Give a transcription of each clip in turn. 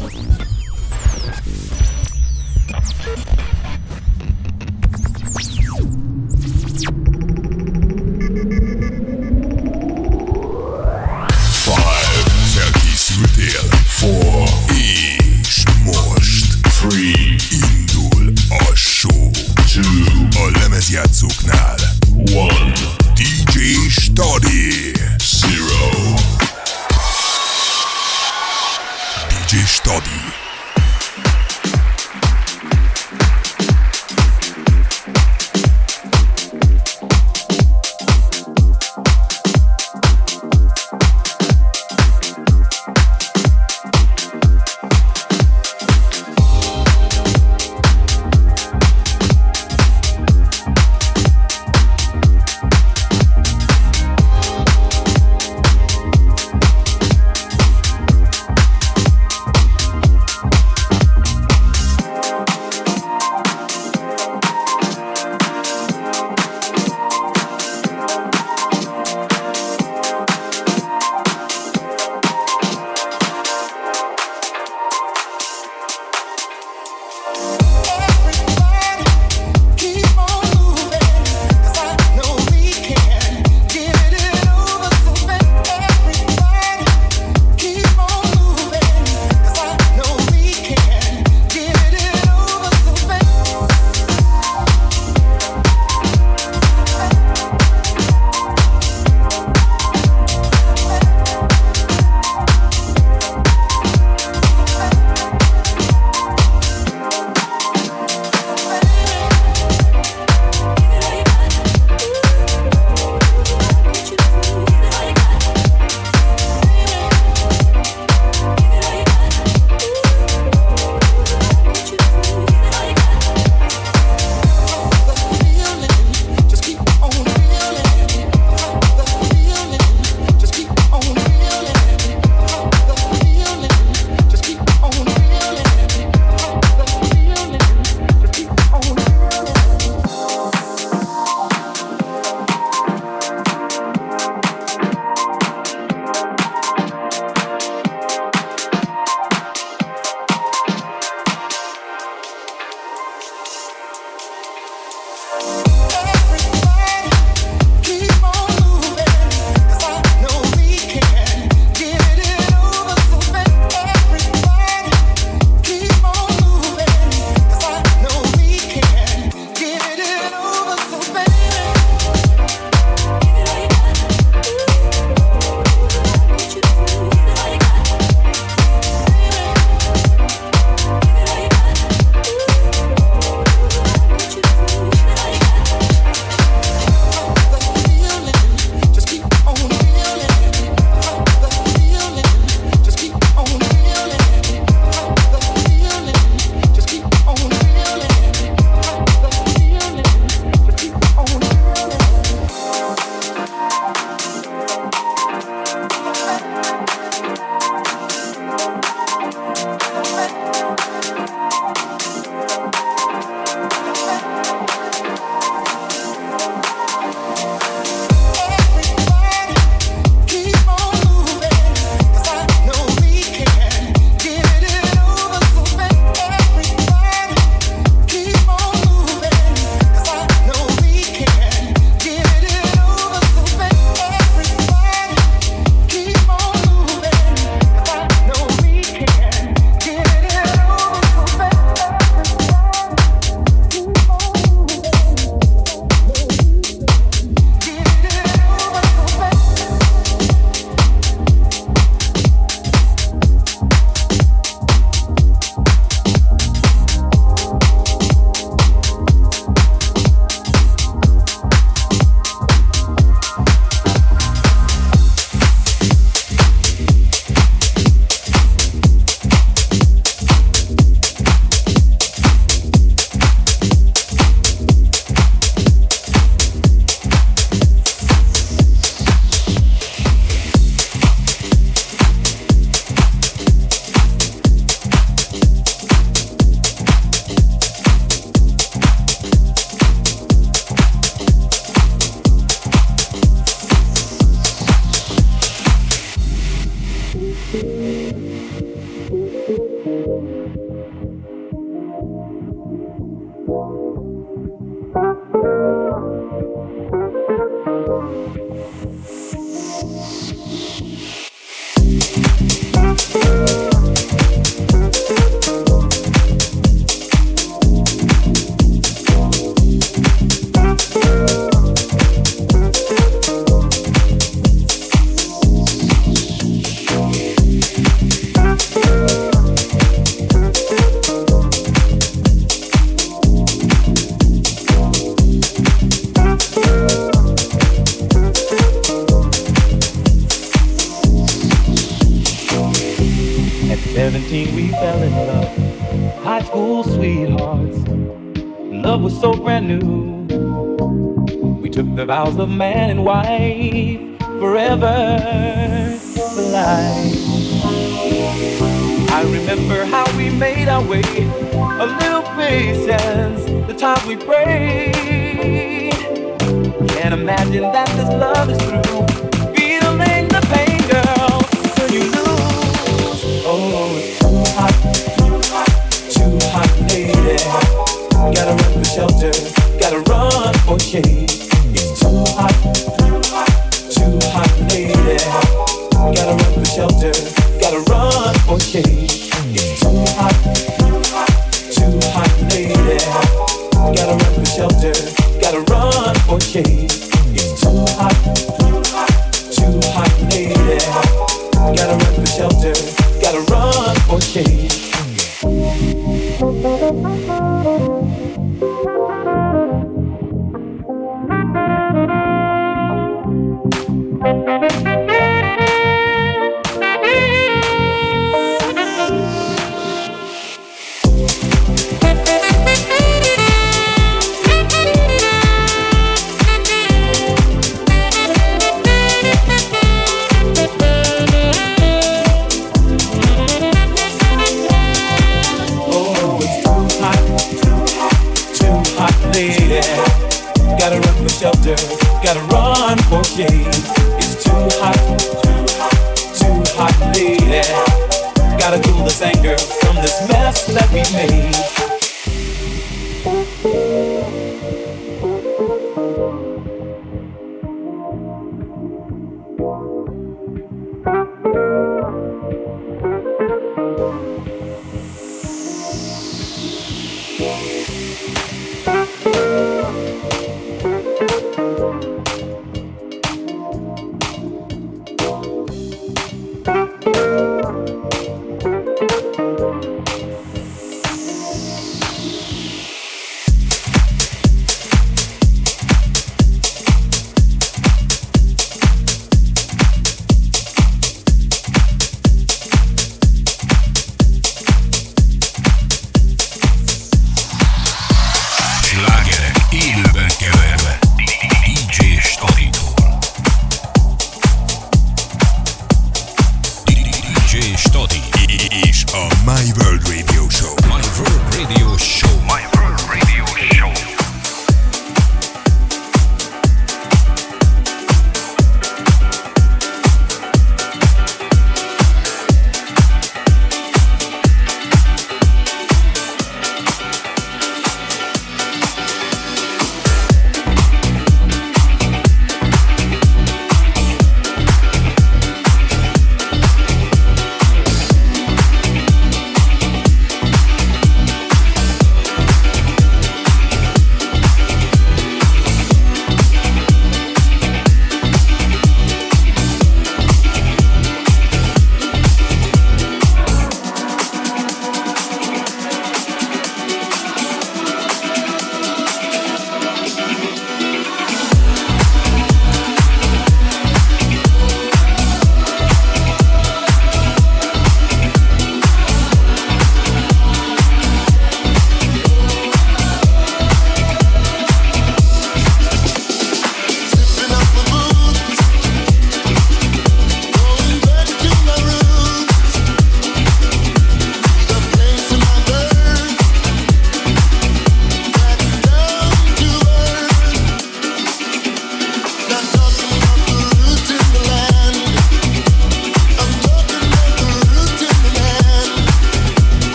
you so brand new. We took the vows of man and wife forever for. I remember how we made our way, a little patience, the time we prayed. Can't imagine that this love is through. change. too hot, lady. Gotta cool this anger from this mess that we made.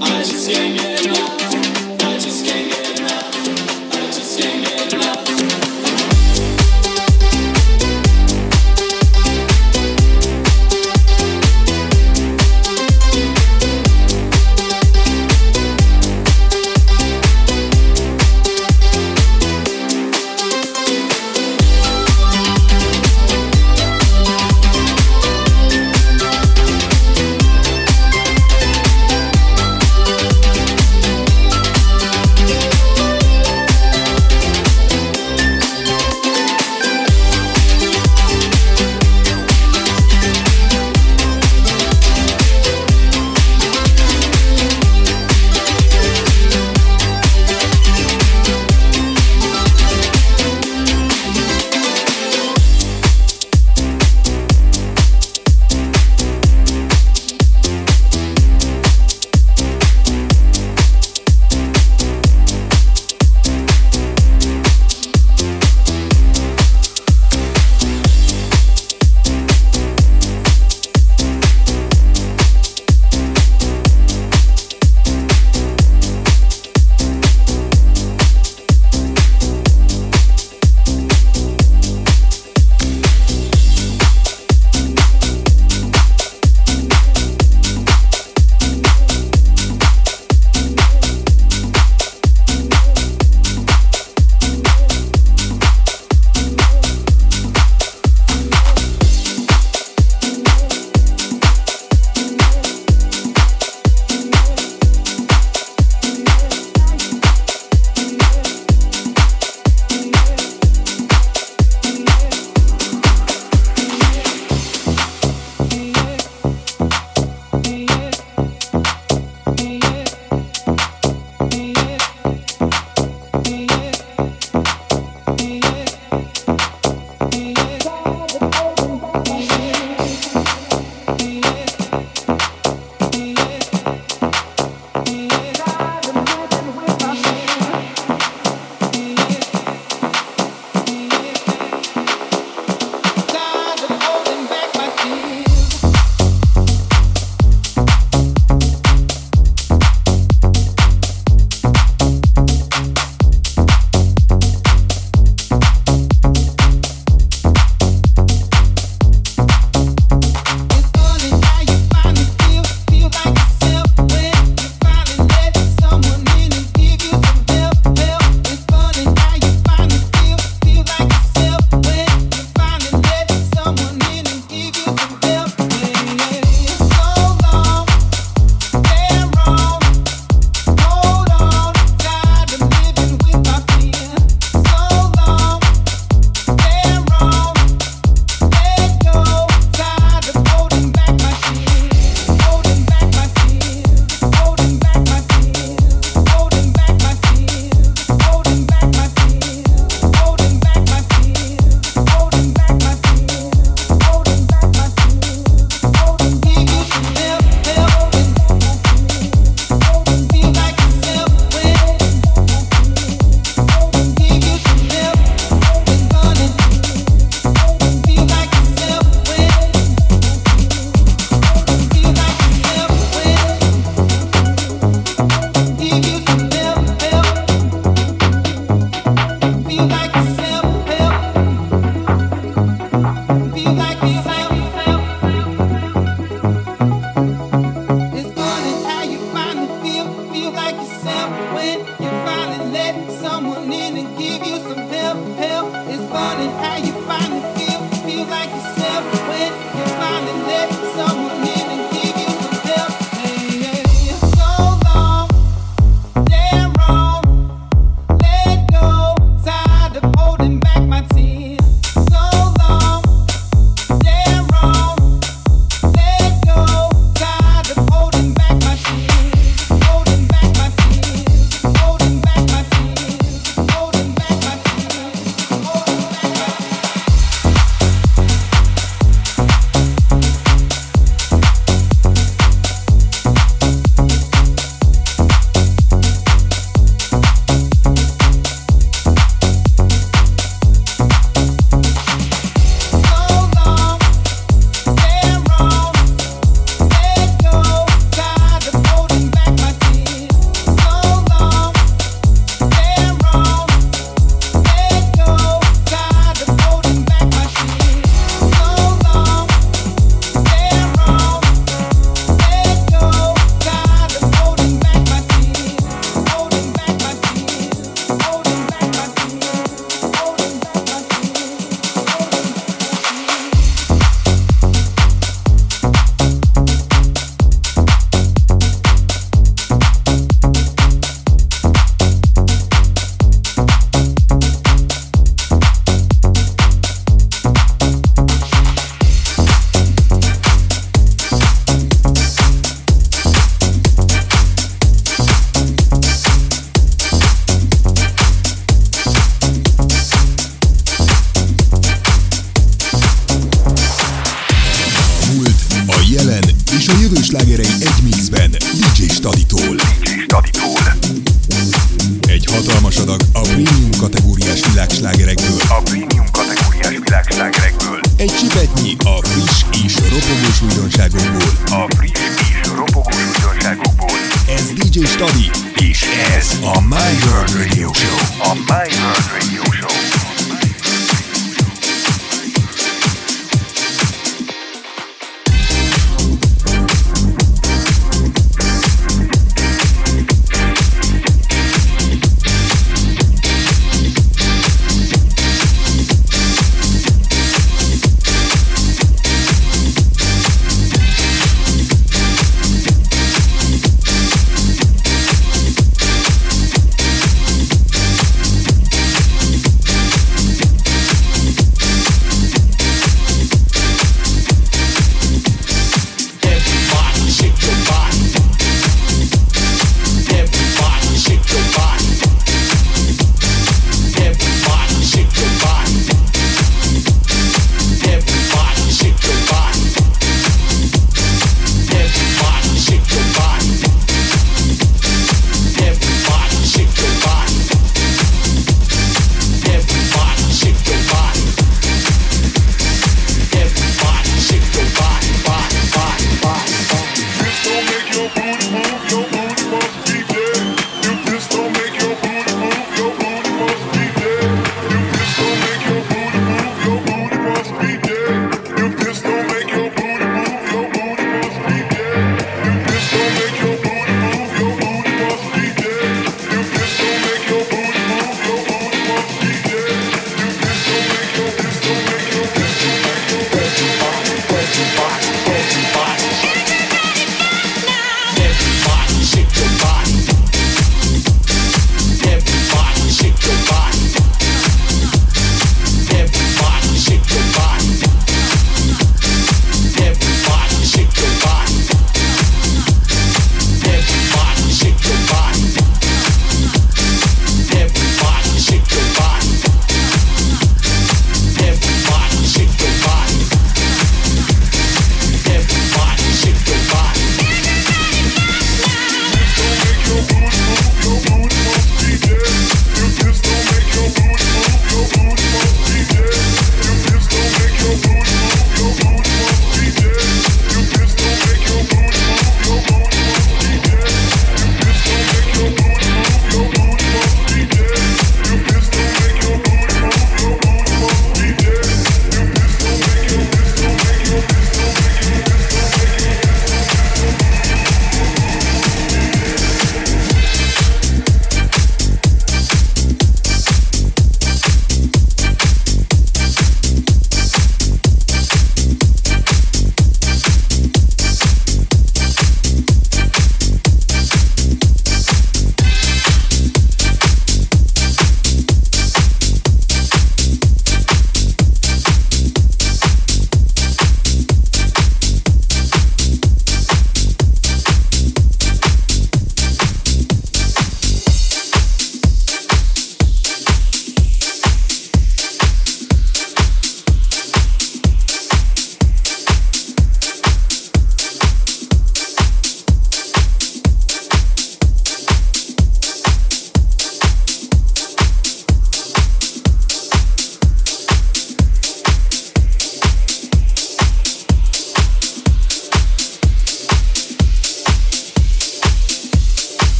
a gente se melhora.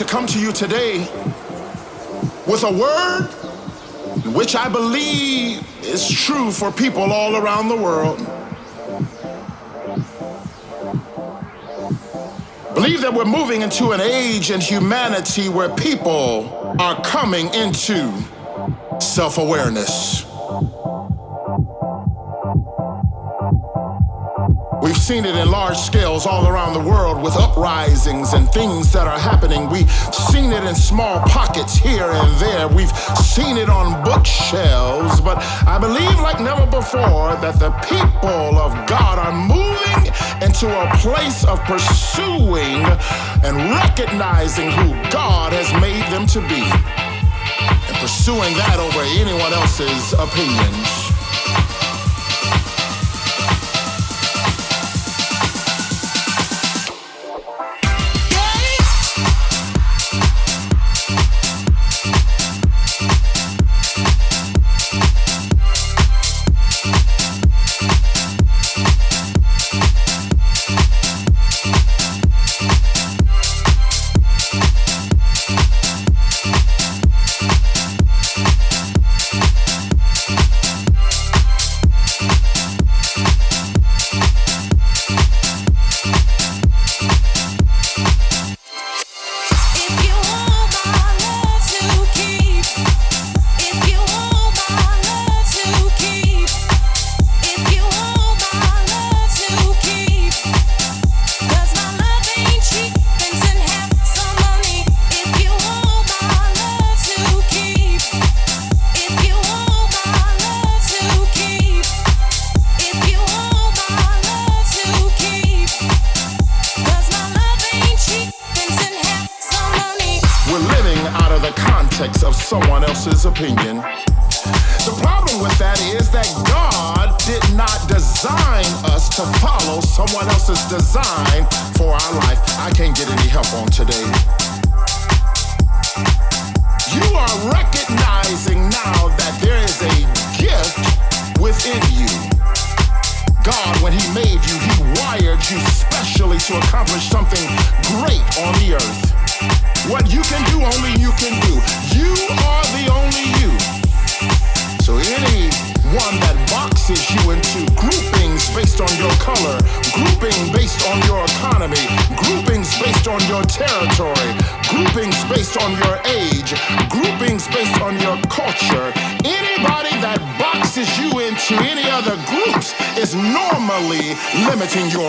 To come to you today with a word which I believe is true for people all around the world. Believe that we're moving into an age in humanity where people are coming into self awareness. Seen it in large scales all around the world with uprisings and things that are happening. We've seen it in small pockets here and there. We've seen it on bookshelves. But I believe, like never before, that the people of God are moving into a place of pursuing and recognizing who God has made them to be and pursuing that over anyone else's opinions.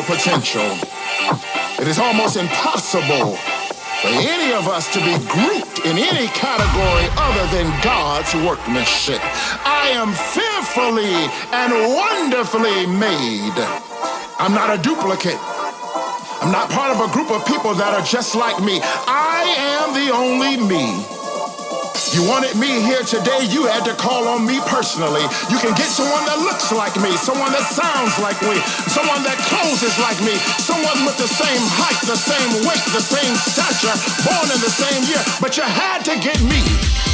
Potential. It is almost impossible for any of us to be grouped in any category other than God's workmanship. I am fearfully and wonderfully made. I'm not a duplicate. I'm not part of a group of people that are just like me. I am the only me. You wanted me here today, you had to call on me personally. You can get someone that looks like me, someone that sounds like me, someone that closes like me, someone with the same height, the same weight, the same stature, born in the same year, but you had to get me.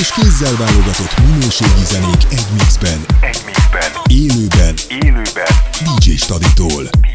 és kézzel válogatott minőségi zenék egy mixben. Egy mixben. Élőben. Élőben. DJ Staditól.